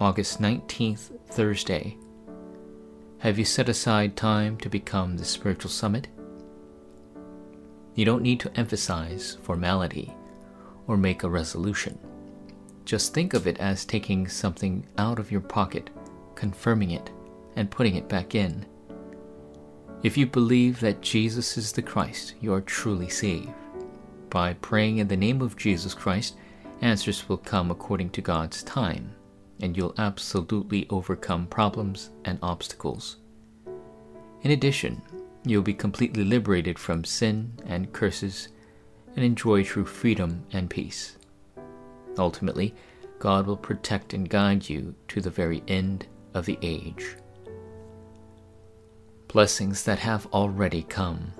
August 19th, Thursday. Have you set aside time to become the spiritual summit? You don't need to emphasize formality or make a resolution. Just think of it as taking something out of your pocket, confirming it, and putting it back in. If you believe that Jesus is the Christ, you are truly saved. By praying in the name of Jesus Christ, answers will come according to God's time, and you'll absolutely overcome problems and obstacles. In addition, you'll be completely liberated from sin and curses and enjoy true freedom and peace. Ultimately, God will protect and guide you to the very end of the age. Blessings that have already come.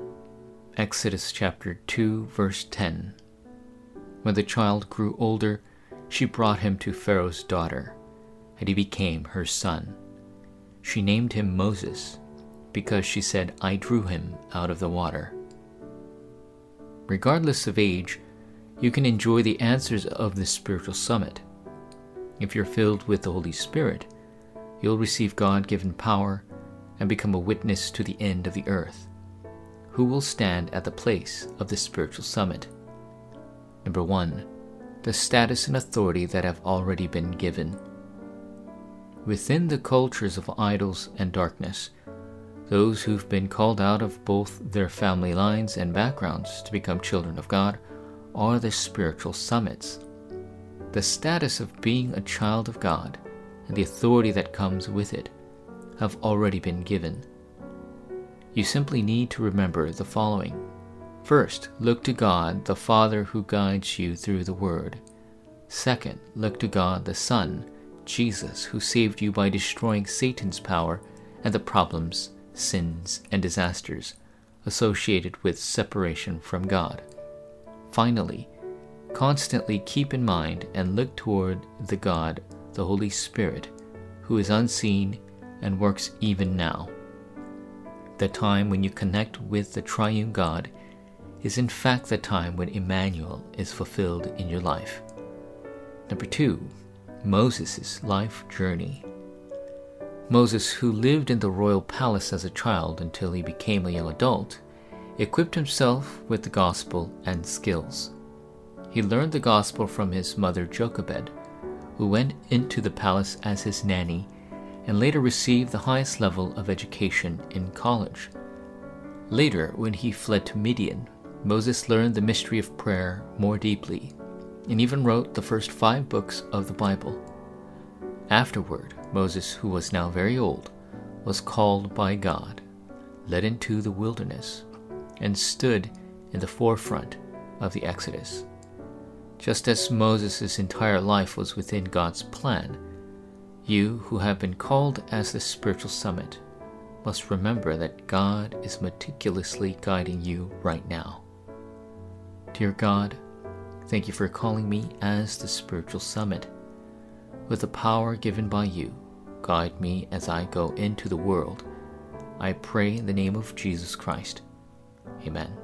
Exodus chapter 2, verse 10. When the child grew older, she brought him to Pharaoh's daughter, and he became her son. She named him Moses, because she said, I drew him out of the water. Regardless of age, you can enjoy the answers of the spiritual summit. If you're filled with the Holy Spirit, you'll receive God given power and become a witness to the end of the earth. Who will stand at the place of the spiritual summit? Number one, the status and authority that have already been given. Within the cultures of idols and darkness, those who've been called out of both their family lines and backgrounds to become children of God are the spiritual summits. The status of being a child of God and the authority that comes with it have already been given. You simply need to remember the following. First, look to God, the Father who guides you through the Word. Second, look to God, the Son, Jesus, who saved you by destroying Satan's power and the problems sins, and disasters associated with separation from God. Finally, constantly keep in mind and look toward the God, the Holy Spirit, who is unseen and works even now. The time when you connect with the triune God is in fact the time when Emmanuel is fulfilled in your life. Number two, Moses' life journey. Moses, who lived in the royal palace as a child until he became a young adult, equipped himself with the gospel and skills. He learned the gospel from his mother Jochebed, who went into the palace as his nanny and later received the highest level of education in college. Later, when he fled to Midian, Moses learned the mystery of prayer more deeply and even wrote the first five books of the Bible. Afterward, Moses, who was now very old, was called by God, led into the wilderness, and stood in the forefront of the Exodus. Just as Moses' entire life was within God's plan, you who have been called as the spiritual summit must remember that God is meticulously guiding you right now. Dear God, thank you for calling me as the spiritual summit. With the power given by you, guide me as I go into the world. I pray in the name of Jesus Christ. Amen.